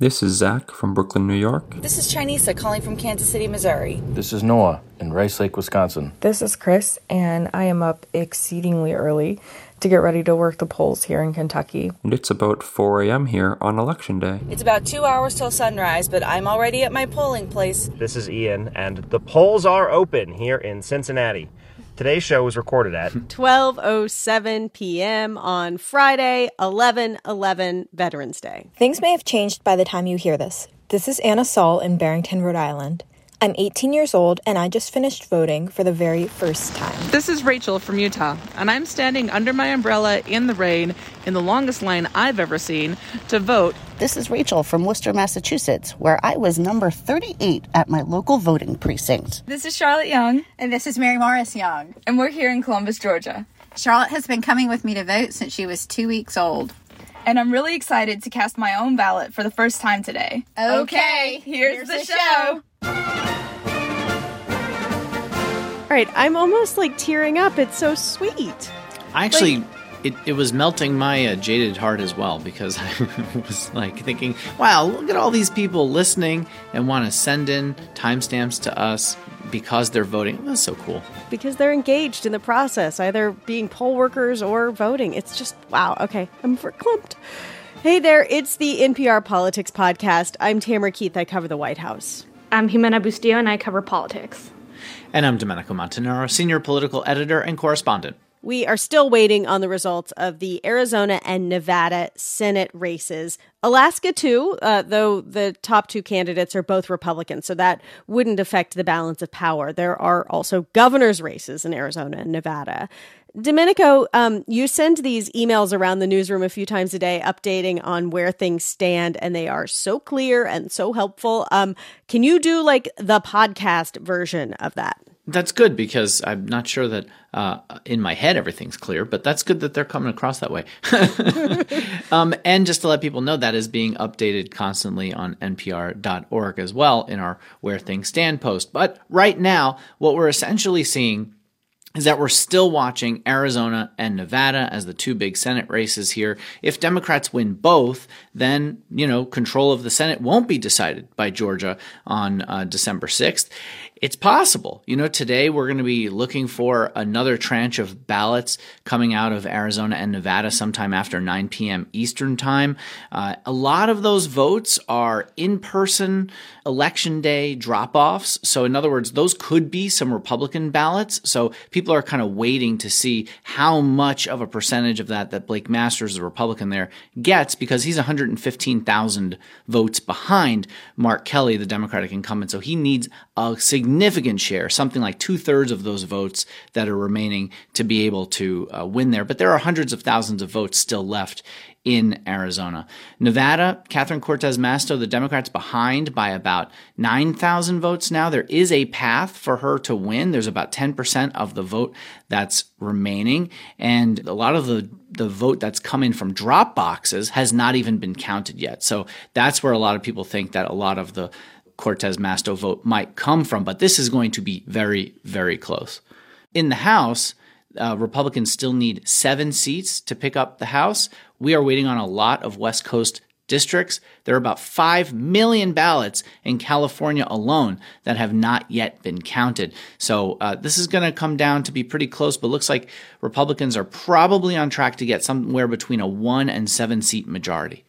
This is Zach from Brooklyn, New York. This is Chinesa calling from Kansas City, Missouri. This is Noah in Rice Lake, Wisconsin. This is Chris, and I am up exceedingly early to get ready to work the polls here in Kentucky. And it's about 4 a.m. here on Election Day. It's about two hours till sunrise, but I'm already at my polling place. This is Ian, and the polls are open here in Cincinnati. Today's show was recorded at 12:07 p.m. on Friday, 11/11 Veterans Day. Things may have changed by the time you hear this. This is Anna Saul in Barrington, Rhode Island. I'm 18 years old and I just finished voting for the very first time. This is Rachel from Utah, and I'm standing under my umbrella in the rain in the longest line I've ever seen to vote. This is Rachel from Worcester, Massachusetts, where I was number 38 at my local voting precinct. This is Charlotte Young. And this is Mary Morris Young. And we're here in Columbus, Georgia. Charlotte has been coming with me to vote since she was two weeks old. And I'm really excited to cast my own ballot for the first time today. Okay, here's, here's the, the show. All right, I'm almost like tearing up. It's so sweet. I actually, like, it, it was melting my uh, jaded heart as well because I was like thinking, wow, look at all these people listening and want to send in timestamps to us because they're voting. That's so cool. Because they're engaged in the process, either being poll workers or voting. It's just, wow. Okay, I'm verklempt. Hey there, it's the NPR Politics Podcast. I'm Tamara Keith. I cover the White House. I'm Ximena Bustillo, and I cover politics. And I'm Domenico Montanaro, senior political editor and correspondent. We are still waiting on the results of the Arizona and Nevada Senate races. Alaska, too, uh, though the top two candidates are both Republicans, so that wouldn't affect the balance of power. There are also governor's races in Arizona and Nevada. Domenico, um, you send these emails around the newsroom a few times a day updating on where things stand, and they are so clear and so helpful. Um, can you do like the podcast version of that? That's good because I'm not sure that uh, in my head everything's clear, but that's good that they're coming across that way. um, and just to let people know, that is being updated constantly on npr.org as well in our Where Things Stand post. But right now, what we're essentially seeing is that we're still watching Arizona and Nevada as the two big Senate races here. If Democrats win both, then, you know, control of the Senate won't be decided by Georgia on uh, December 6th. It's possible. You know, today we're going to be looking for another tranche of ballots coming out of Arizona and Nevada sometime after 9 p.m. Eastern Time. Uh, a lot of those votes are in person election day drop offs. So, in other words, those could be some Republican ballots. So, people are kind of waiting to see how much of a percentage of that that Blake Masters, the Republican there, gets because he's 115,000 votes behind Mark Kelly, the Democratic incumbent. So, he needs a significant share, something like two thirds of those votes that are remaining to be able to uh, win there. But there are hundreds of thousands of votes still left in Arizona. Nevada, Catherine Cortez Masto, the Democrats behind by about 9,000 votes now. There is a path for her to win. There's about 10% of the vote that's remaining. And a lot of the, the vote that's coming from drop boxes has not even been counted yet. So that's where a lot of people think that a lot of the Cortez Masto vote might come from. But this is going to be very, very close. In the House, uh, Republicans still need seven seats to pick up the House. We are waiting on a lot of West Coast districts. There are about 5 million ballots in California alone that have not yet been counted. So uh, this is going to come down to be pretty close, but looks like Republicans are probably on track to get somewhere between a one and seven seat majority.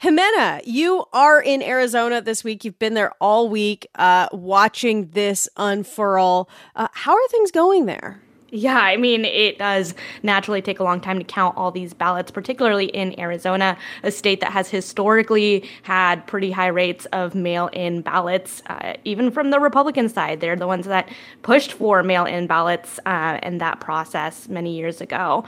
Ximena, you are in Arizona this week. You've been there all week uh, watching this unfurl. Uh, how are things going there? Yeah, I mean, it does naturally take a long time to count all these ballots, particularly in Arizona, a state that has historically had pretty high rates of mail in ballots, uh, even from the Republican side. They're the ones that pushed for mail in ballots uh, in that process many years ago.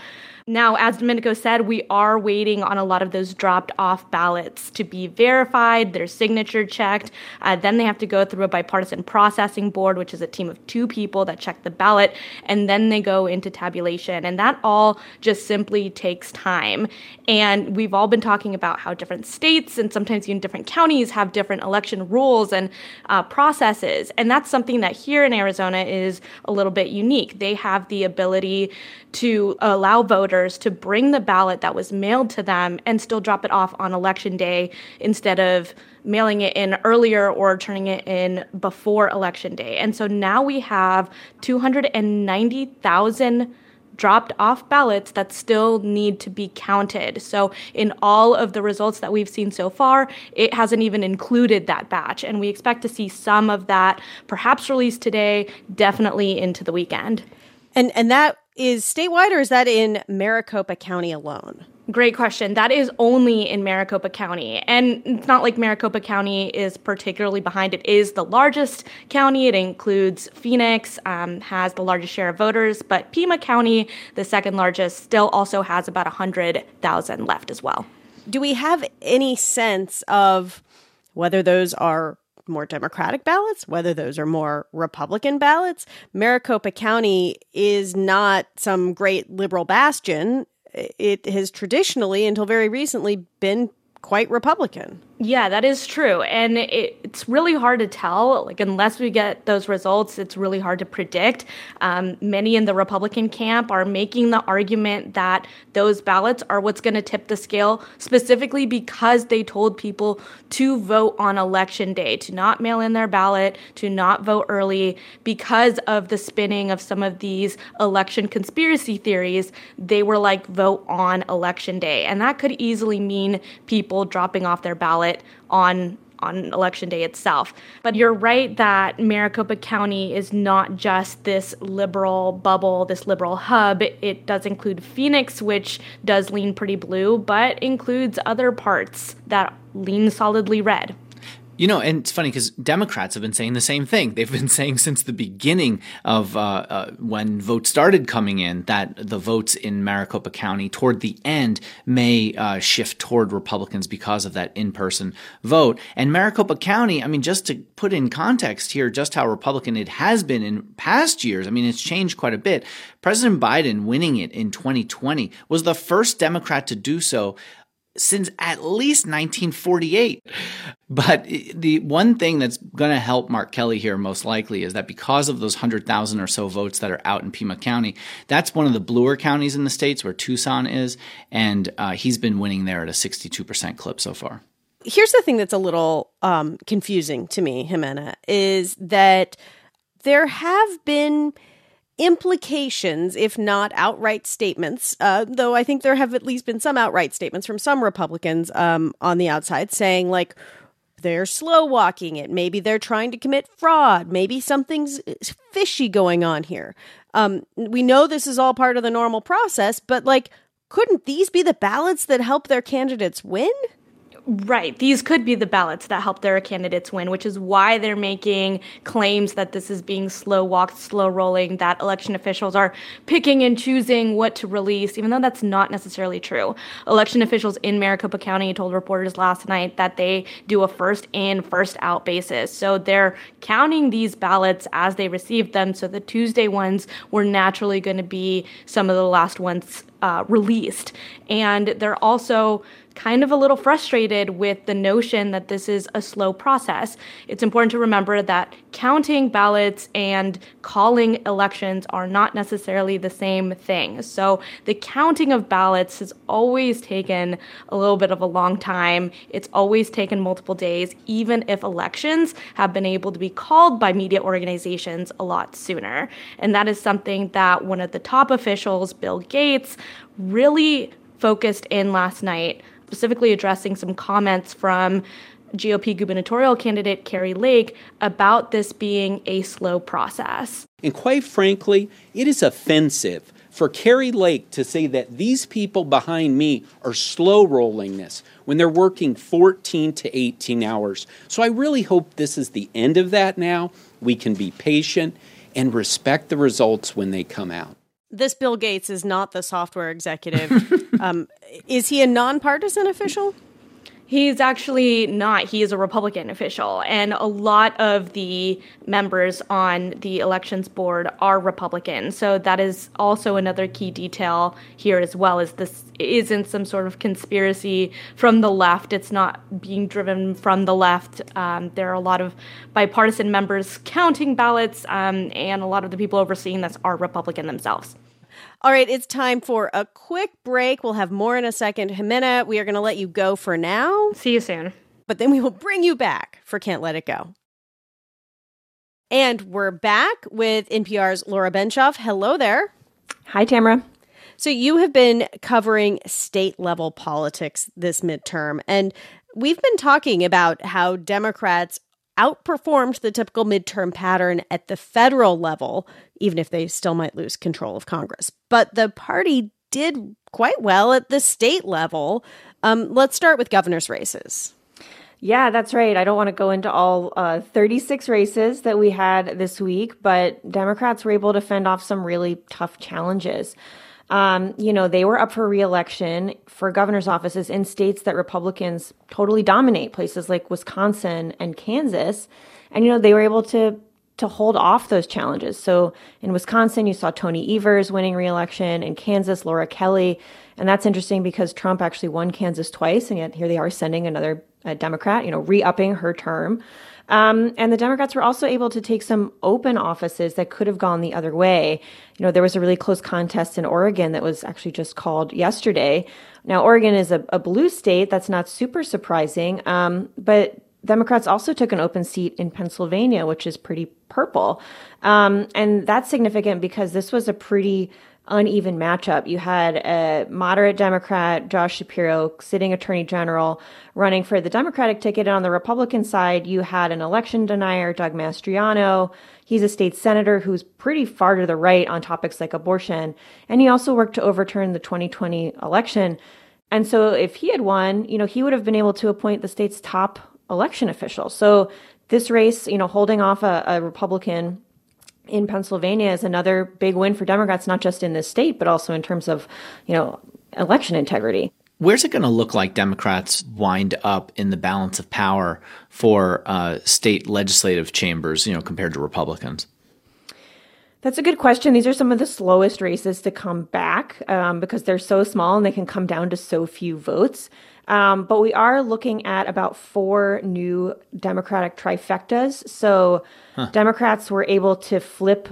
Now, as Domenico said, we are waiting on a lot of those dropped off ballots to be verified, their signature checked. Uh, then they have to go through a bipartisan processing board, which is a team of two people that check the ballot. And then they go into tabulation. And that all just simply takes time. And we've all been talking about how different states and sometimes even different counties have different election rules and uh, processes. And that's something that here in Arizona is a little bit unique. They have the ability to allow voters to bring the ballot that was mailed to them and still drop it off on election day instead of mailing it in earlier or turning it in before election day. And so now we have 290,000 dropped off ballots that still need to be counted. So, in all of the results that we've seen so far, it hasn't even included that batch. And we expect to see some of that perhaps released today, definitely into the weekend. And and that is statewide or is that in Maricopa County alone? Great question. That is only in Maricopa County. And it's not like Maricopa County is particularly behind. It is the largest county. It includes Phoenix, um, has the largest share of voters, but Pima County, the second largest, still also has about 100,000 left as well. Do we have any sense of whether those are more Democratic ballots, whether those are more Republican ballots. Maricopa County is not some great liberal bastion it has traditionally, until very recently, been quite Republican. Yeah, that is true. And it, it's really hard to tell. Like, unless we get those results, it's really hard to predict. Um, many in the Republican camp are making the argument that those ballots are what's going to tip the scale, specifically because they told people to vote on election day, to not mail in their ballot, to not vote early. Because of the spinning of some of these election conspiracy theories, they were like, vote on election day. And that could easily mean people dropping off their ballot ballot on on election day itself. But you're right that Maricopa County is not just this liberal bubble, this liberal hub. It does include Phoenix, which does lean pretty blue, but includes other parts that lean solidly red. You know, and it's funny because Democrats have been saying the same thing. They've been saying since the beginning of uh, uh, when votes started coming in that the votes in Maricopa County toward the end may uh, shift toward Republicans because of that in person vote. And Maricopa County, I mean, just to put in context here, just how Republican it has been in past years, I mean, it's changed quite a bit. President Biden winning it in 2020 was the first Democrat to do so since at least 1948. But the one thing that's going to help Mark Kelly here most likely is that because of those 100,000 or so votes that are out in Pima County, that's one of the bluer counties in the states where Tucson is. And uh, he's been winning there at a 62% clip so far. Here's the thing that's a little um, confusing to me, Ximena, is that there have been implications, if not outright statements, uh, though I think there have at least been some outright statements from some Republicans um, on the outside saying, like, they're slow walking it. Maybe they're trying to commit fraud. Maybe something's fishy going on here. Um, we know this is all part of the normal process, but like, couldn't these be the ballots that help their candidates win? Right. These could be the ballots that help their candidates win, which is why they're making claims that this is being slow walked, slow rolling, that election officials are picking and choosing what to release, even though that's not necessarily true. Election officials in Maricopa County told reporters last night that they do a first in, first out basis. So they're counting these ballots as they receive them. So the Tuesday ones were naturally going to be some of the last ones uh, released. And they're also kind of a little frustrated with the notion that this is a slow process. It's important to remember that counting ballots and calling elections are not necessarily the same thing. So the counting of ballots has always taken a little bit of a long time. It's always taken multiple days, even if elections have been able to be called by media organizations a lot sooner. And that is something that one of the top officials, Bill Gates, really focused in last night specifically addressing some comments from GOP gubernatorial candidate Kari Lake about this being a slow process. And quite frankly, it is offensive for Kari Lake to say that these people behind me are slow rolling this when they're working 14 to 18 hours. So I really hope this is the end of that now. We can be patient and respect the results when they come out this Bill Gates is not the software executive. um, is he a nonpartisan official? He's actually not. He is a Republican official. And a lot of the members on the elections board are Republican. So that is also another key detail here as well is this isn't some sort of conspiracy from the left. It's not being driven from the left. Um, there are a lot of bipartisan members counting ballots, um, and a lot of the people overseeing this are Republican themselves. All right, it's time for a quick break. We'll have more in a second. Ximena, we are going to let you go for now. See you soon. But then we will bring you back for Can't Let It Go. And we're back with NPR's Laura Benshoff. Hello there. Hi, Tamara. So, you have been covering state level politics this midterm, and we've been talking about how Democrats outperformed the typical midterm pattern at the federal level, even if they still might lose control of Congress. But the party did quite well at the state level. Um, let's start with governor's races. Yeah, that's right. I don't want to go into all uh, 36 races that we had this week, but Democrats were able to fend off some really tough challenges. Um, you know, they were up for reelection for governor's offices in states that Republicans totally dominate, places like Wisconsin and Kansas. And, you know, they were able to to hold off those challenges. So in Wisconsin, you saw Tony Evers winning reelection. In Kansas, Laura Kelly. And that's interesting because Trump actually won Kansas twice, and yet here they are sending another uh, Democrat, you know, re-upping her term. Um, and the Democrats were also able to take some open offices that could have gone the other way. You know, there was a really close contest in Oregon that was actually just called yesterday. Now, Oregon is a, a blue state. That's not super surprising. Um, but Democrats also took an open seat in Pennsylvania, which is pretty purple. Um, and that's significant because this was a pretty uneven matchup. You had a moderate Democrat, Josh Shapiro, sitting attorney general, running for the Democratic ticket. And on the Republican side, you had an election denier, Doug Mastriano. He's a state senator who's pretty far to the right on topics like abortion. And he also worked to overturn the 2020 election. And so if he had won, you know, he would have been able to appoint the state's top election official. So this race, you know, holding off a, a Republican in Pennsylvania is another big win for Democrats, not just in this state, but also in terms of, you know, election integrity. Where's it going to look like Democrats wind up in the balance of power for uh, state legislative chambers, you know, compared to Republicans? That's a good question. These are some of the slowest races to come back um, because they're so small and they can come down to so few votes. Um, but we are looking at about four new Democratic trifectas. So huh. Democrats were able to flip,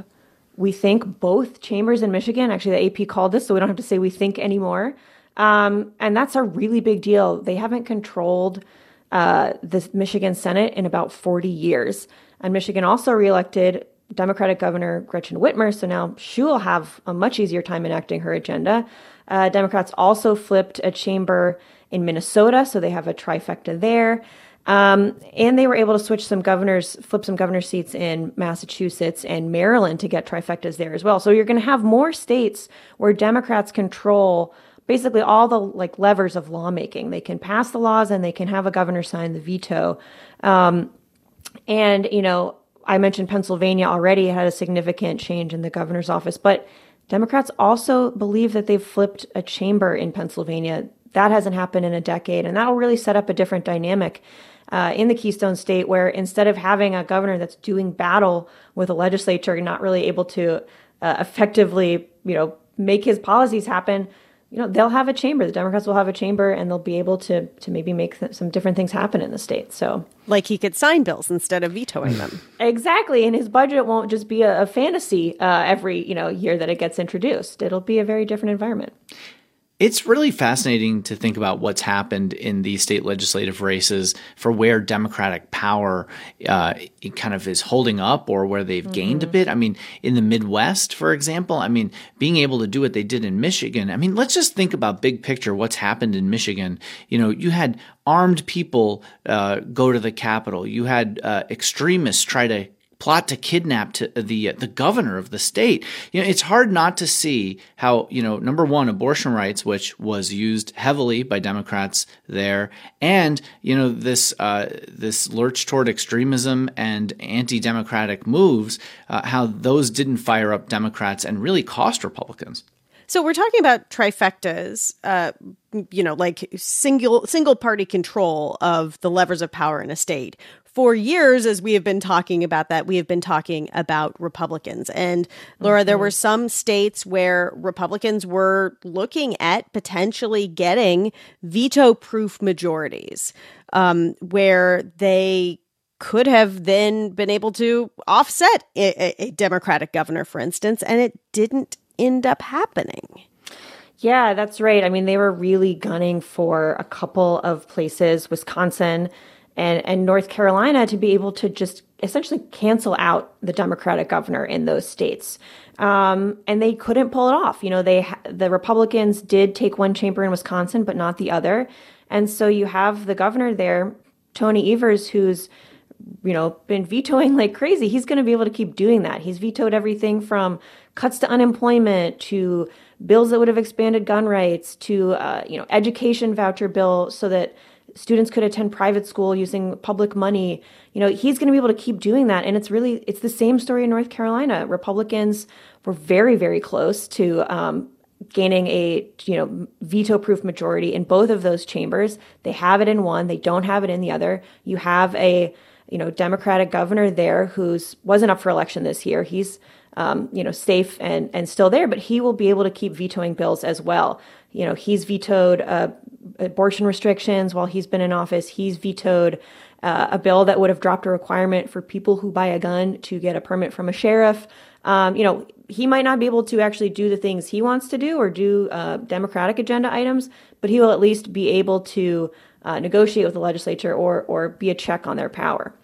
we think, both chambers in Michigan. Actually, the AP called this, so we don't have to say we think anymore. Um, and that's a really big deal. They haven't controlled uh, the Michigan Senate in about 40 years. And Michigan also reelected Democratic Governor Gretchen Whitmer, so now she will have a much easier time enacting her agenda. Uh, Democrats also flipped a chamber in Minnesota, so they have a trifecta there. Um, and they were able to switch some governors, flip some governor seats in Massachusetts and Maryland to get trifectas there as well. So you're going to have more states where Democrats control basically all the like levers of lawmaking. They can pass the laws and they can have a governor sign the veto. Um, and you know, I mentioned Pennsylvania already had a significant change in the governor's office, but Democrats also believe that they've flipped a chamber in Pennsylvania. That hasn't happened in a decade, and that'll really set up a different dynamic uh, in the Keystone State, where instead of having a governor that's doing battle with a legislature and not really able to uh, effectively, you know, make his policies happen, you know, they'll have a chamber. The Democrats will have a chamber, and they'll be able to to maybe make th- some different things happen in the state. So, like he could sign bills instead of vetoing them. exactly, and his budget won't just be a, a fantasy uh, every you know year that it gets introduced. It'll be a very different environment. It's really fascinating to think about what's happened in these state legislative races for where Democratic power uh, kind of is holding up or where they've mm-hmm. gained a mm-hmm. bit. I mean, in the Midwest, for example, I mean, being able to do what they did in Michigan. I mean, let's just think about big picture what's happened in Michigan. You know, you had armed people uh, go to the Capitol, you had uh, extremists try to plot to kidnap to the the governor of the state. You know, it's hard not to see how you know number one, abortion rights, which was used heavily by Democrats there, and you know this uh, this lurch toward extremism and anti-democratic moves, uh, how those didn't fire up Democrats and really cost Republicans. So we're talking about trifectas, uh, you know, like single single party control of the levers of power in a state. For years, as we have been talking about that, we have been talking about Republicans. And Laura, mm-hmm. there were some states where Republicans were looking at potentially getting veto proof majorities, um, where they could have then been able to offset a, a Democratic governor, for instance, and it didn't end up happening. Yeah, that's right. I mean, they were really gunning for a couple of places, Wisconsin and, and North Carolina, to be able to just essentially cancel out the Democratic governor in those states. Um, and they couldn't pull it off. You know, they the Republicans did take one chamber in Wisconsin, but not the other. And so you have the governor there, Tony Evers, who's you know, been vetoing like crazy. He's going to be able to keep doing that. He's vetoed everything from cuts to unemployment to bills that would have expanded gun rights to, uh, you know, education voucher bill so that students could attend private school using public money. You know, he's going to be able to keep doing that. And it's really, it's the same story in North Carolina. Republicans were very, very close to um, gaining a you know veto proof majority in both of those chambers they have it in one they don't have it in the other you have a you know, Democratic governor there who's wasn't up for election this year. He's um, you know safe and and still there, but he will be able to keep vetoing bills as well. You know, he's vetoed uh, abortion restrictions while he's been in office. He's vetoed uh, a bill that would have dropped a requirement for people who buy a gun to get a permit from a sheriff. Um, you know, he might not be able to actually do the things he wants to do or do uh, Democratic agenda items, but he will at least be able to uh, negotiate with the legislature or or be a check on their power.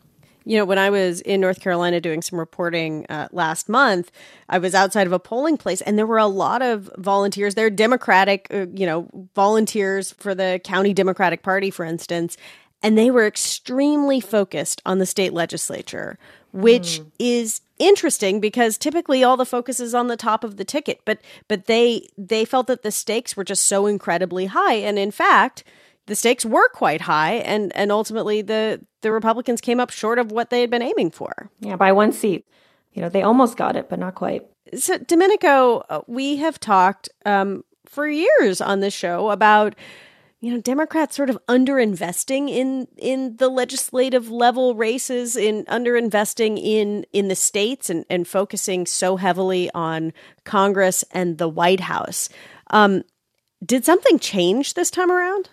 You know, when I was in North Carolina doing some reporting uh, last month, I was outside of a polling place and there were a lot of volunteers there, Democratic, uh, you know, volunteers for the county Democratic Party, for instance, and they were extremely focused on the state legislature, which mm. is interesting because typically all the focus is on the top of the ticket, but but they they felt that the stakes were just so incredibly high and in fact, the stakes were quite high and and ultimately the the Republicans came up short of what they had been aiming for. Yeah, by one seat. You know, they almost got it, but not quite. So Domenico, uh, we have talked um, for years on this show about you know Democrats sort of underinvesting in in the legislative level races, in underinvesting in in the states, and and focusing so heavily on Congress and the White House. Um, did something change this time around?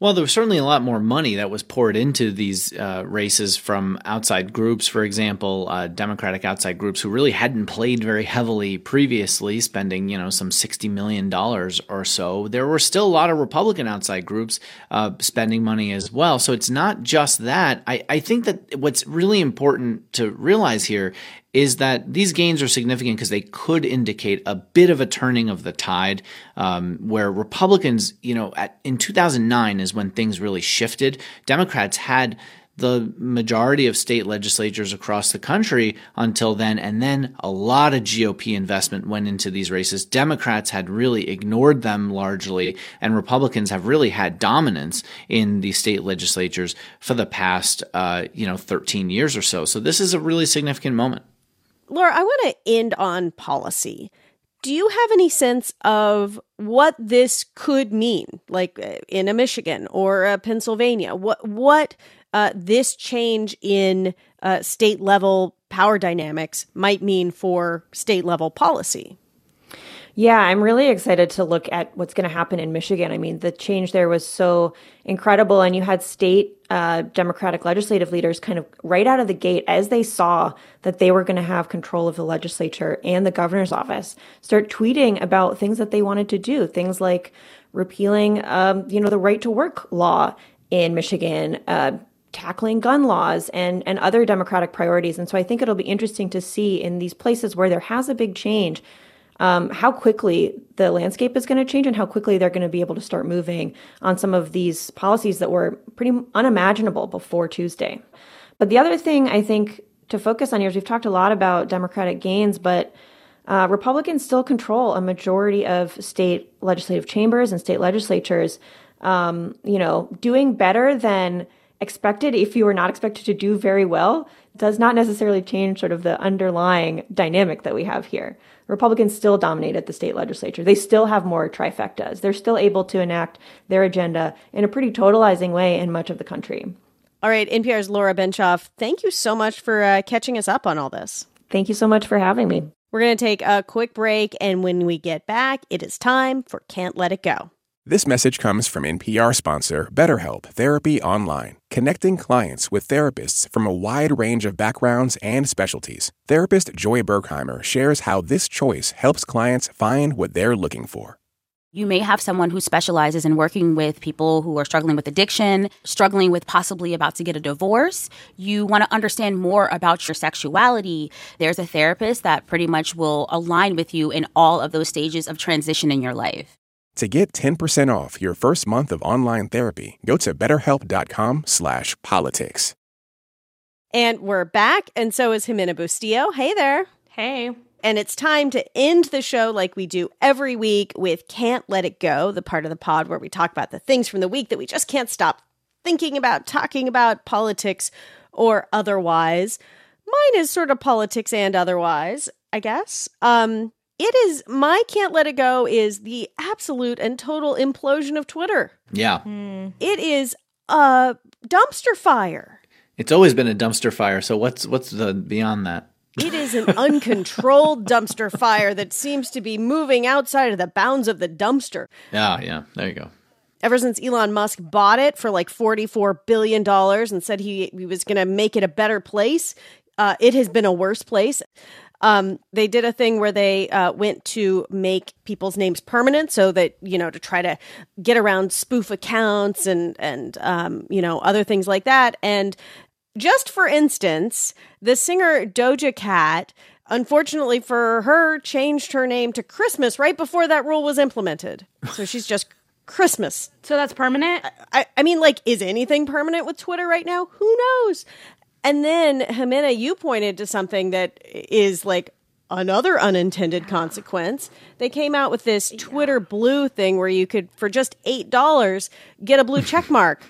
Well, there was certainly a lot more money that was poured into these uh, races from outside groups, for example, uh, Democratic outside groups who really hadn't played very heavily previously, spending you know some sixty million dollars or so. There were still a lot of Republican outside groups uh, spending money as well. So it's not just that. I, I think that what's really important to realize here is that these gains are significant because they could indicate a bit of a turning of the tide, um, where Republicans, you know, at, in 2009 is when things really shifted. Democrats had the majority of state legislatures across the country until then, and then a lot of GOP investment went into these races. Democrats had really ignored them largely, and Republicans have really had dominance in the state legislatures for the past, uh, you know, 13 years or so. So this is a really significant moment. Laura, I want to end on policy. Do you have any sense of what this could mean, like uh, in a Michigan or a Pennsylvania? What what uh, this change in uh, state level power dynamics might mean for state level policy? Yeah, I'm really excited to look at what's going to happen in Michigan. I mean, the change there was so incredible, and you had state uh, Democratic legislative leaders kind of right out of the gate, as they saw that they were going to have control of the legislature and the governor's office, start tweeting about things that they wanted to do, things like repealing, um, you know, the right to work law in Michigan. Uh, tackling gun laws and and other democratic priorities and so i think it'll be interesting to see in these places where there has a big change um, how quickly the landscape is going to change and how quickly they're going to be able to start moving on some of these policies that were pretty unimaginable before Tuesday. But the other thing I think to focus on here is we've talked a lot about Democratic gains, but uh, Republicans still control a majority of state legislative chambers and state legislatures. Um, you know, doing better than expected if you were not expected to do very well does not necessarily change sort of the underlying dynamic that we have here. Republicans still dominate at the state legislature. They still have more trifectas. They're still able to enact their agenda in a pretty totalizing way in much of the country. All right, NPR's Laura Benshoff, thank you so much for uh, catching us up on all this. Thank you so much for having me. We're going to take a quick break, and when we get back, it is time for Can't Let It Go. This message comes from NPR sponsor BetterHelp Therapy Online, connecting clients with therapists from a wide range of backgrounds and specialties. Therapist Joy Bergheimer shares how this choice helps clients find what they're looking for. You may have someone who specializes in working with people who are struggling with addiction, struggling with possibly about to get a divorce. You want to understand more about your sexuality. There's a therapist that pretty much will align with you in all of those stages of transition in your life. To get 10% off your first month of online therapy, go to betterhelp.com slash politics. And we're back, and so is Ximena Bustillo. Hey there. Hey. And it's time to end the show like we do every week with Can't Let It Go, the part of the pod where we talk about the things from the week that we just can't stop thinking about, talking about, politics or otherwise. Mine is sort of politics and otherwise, I guess. Um, it is my can't let it go is the absolute and total implosion of Twitter. Yeah. It is a dumpster fire. It's always been a dumpster fire. So what's what's the beyond that? It is an uncontrolled dumpster fire that seems to be moving outside of the bounds of the dumpster. Yeah, yeah. There you go. Ever since Elon Musk bought it for like $44 billion and said he, he was going to make it a better place, uh, it has been a worse place. Um, they did a thing where they uh, went to make people's names permanent, so that you know to try to get around spoof accounts and and um, you know other things like that. And just for instance, the singer Doja Cat, unfortunately for her, changed her name to Christmas right before that rule was implemented. So she's just Christmas. So that's permanent? I, I mean, like, is anything permanent with Twitter right now? Who knows? And then, Ximena, you pointed to something that is like another unintended consequence. They came out with this Twitter Blue thing where you could, for just $8, get a blue check mark.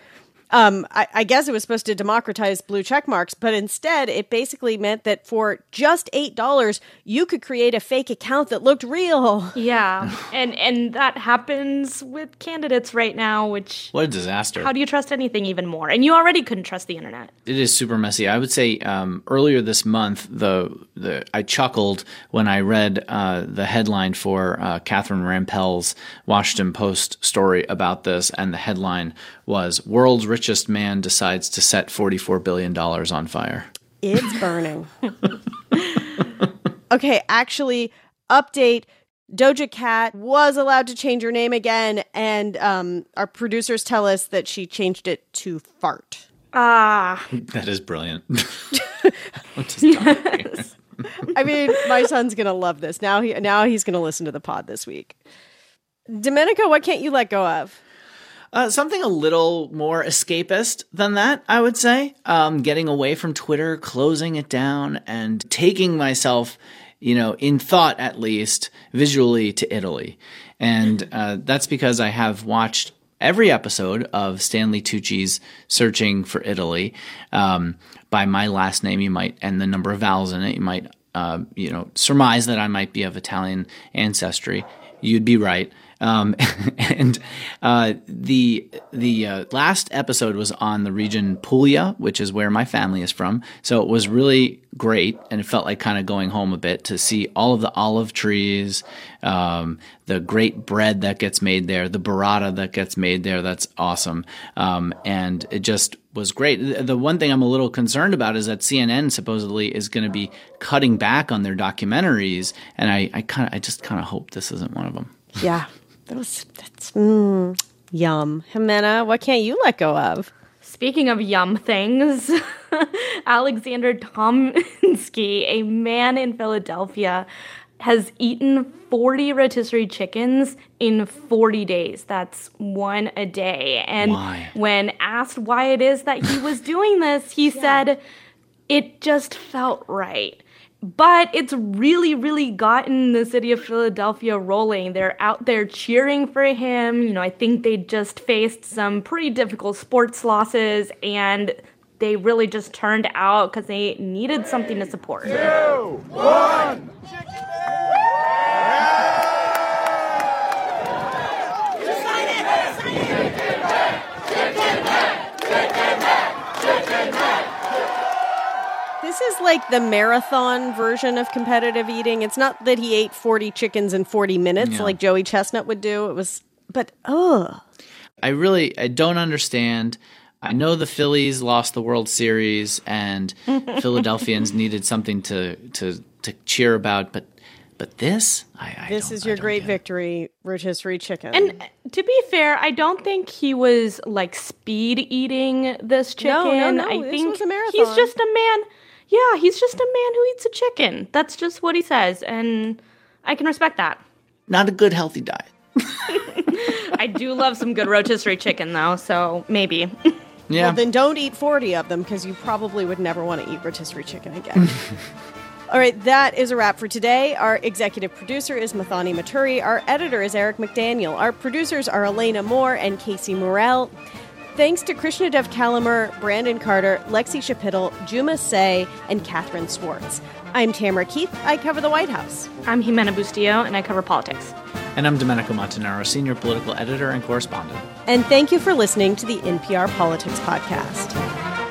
Um, I, I guess it was supposed to democratize blue check marks, but instead it basically meant that for just eight dollars you could create a fake account that looked real. Yeah, and and that happens with candidates right now. Which What a disaster. how do you trust anything even more? And you already couldn't trust the internet. It is super messy. I would say um, earlier this month, the the I chuckled when I read uh, the headline for uh, Catherine Rampell's Washington Post story about this, and the headline was "World's Richest Man Decides to Set Forty Four Billion Dollars on Fire." It's burning. okay, actually, update. Doja Cat was allowed to change her name again, and um, our producers tell us that she changed it to Fart. Ah, That is brilliant. yes. I mean, my son's gonna love this. Now he now he's gonna listen to the pod this week. Domenico, what can't you let go of? Uh, something a little more escapist than that, I would say. Um, getting away from Twitter, closing it down, and taking myself, you know, in thought at least, visually to Italy. And uh, that's because I have watched every episode of Stanley Tucci's Searching for Italy. Um, by my last name, you might, and the number of vowels in it, you might, uh, you know, surmise that I might be of Italian ancestry. You'd be right. Um, and uh, the the uh, last episode was on the region Puglia, which is where my family is from. So it was really great, and it felt like kind of going home a bit to see all of the olive trees, um, the great bread that gets made there, the burrata that gets made there. That's awesome, um, and it just was great. The- one thing I'm a little concerned about is that CNN supposedly is going to be cutting back on their documentaries, and I, I kind I just kind of hope this isn't one of them. Yeah, that was that's mm, yum. Ximena, what can't you let go of? Speaking of yum things, Alexander Tominsky, a man in Philadelphia, has eaten 40 rotisserie chickens in 40 days. That's one a day. And Why? when asked why it is that he was doing this, he said, it just felt right. But it's really, really gotten the city of Philadelphia rolling. They're out there cheering for him. You know, I think they just faced some pretty difficult sports losses and they really just turned out because they needed something to support. Two, one. This is like the marathon version of competitive eating. It's not that he ate 40 chickens in 40 minutes Yeah. like Joey Chestnut would do. It was, but ugh. I really I don't understand. I know the Phillies lost the World Series and Philadelphians needed something to to to cheer about, but but this, I, I This is your great victory, rotisserie chicken. And uh, to be fair, I don't think he was like speed eating this chicken. No, no, no, I this think was a marathon. he's just a man. Yeah, he's just a man who eats a chicken. That's just what he says, and I can respect that. not a good healthy diet. I do love some good rotisserie chicken, though, so maybe. Yeah. Well, then don't eat 40 of them because you probably would never want to eat rotisserie chicken again. All right, that is a wrap for today. Our executive producer is Muthoni Muturi. Our editor is Eric McDaniel. Our producers are Elena Moore and Casey Morell. Thanks to Krishnadev Calamur, Brandon Carter, Lexie Schapitl, Juma Sei, and Catherine Swartz. I'm Tamara Keith. I cover the White House. I'm Ximena Bustillo, and I cover politics. And I'm Domenico Montanaro, senior political editor and correspondent. And thank you for listening to the NPR Politics Podcast.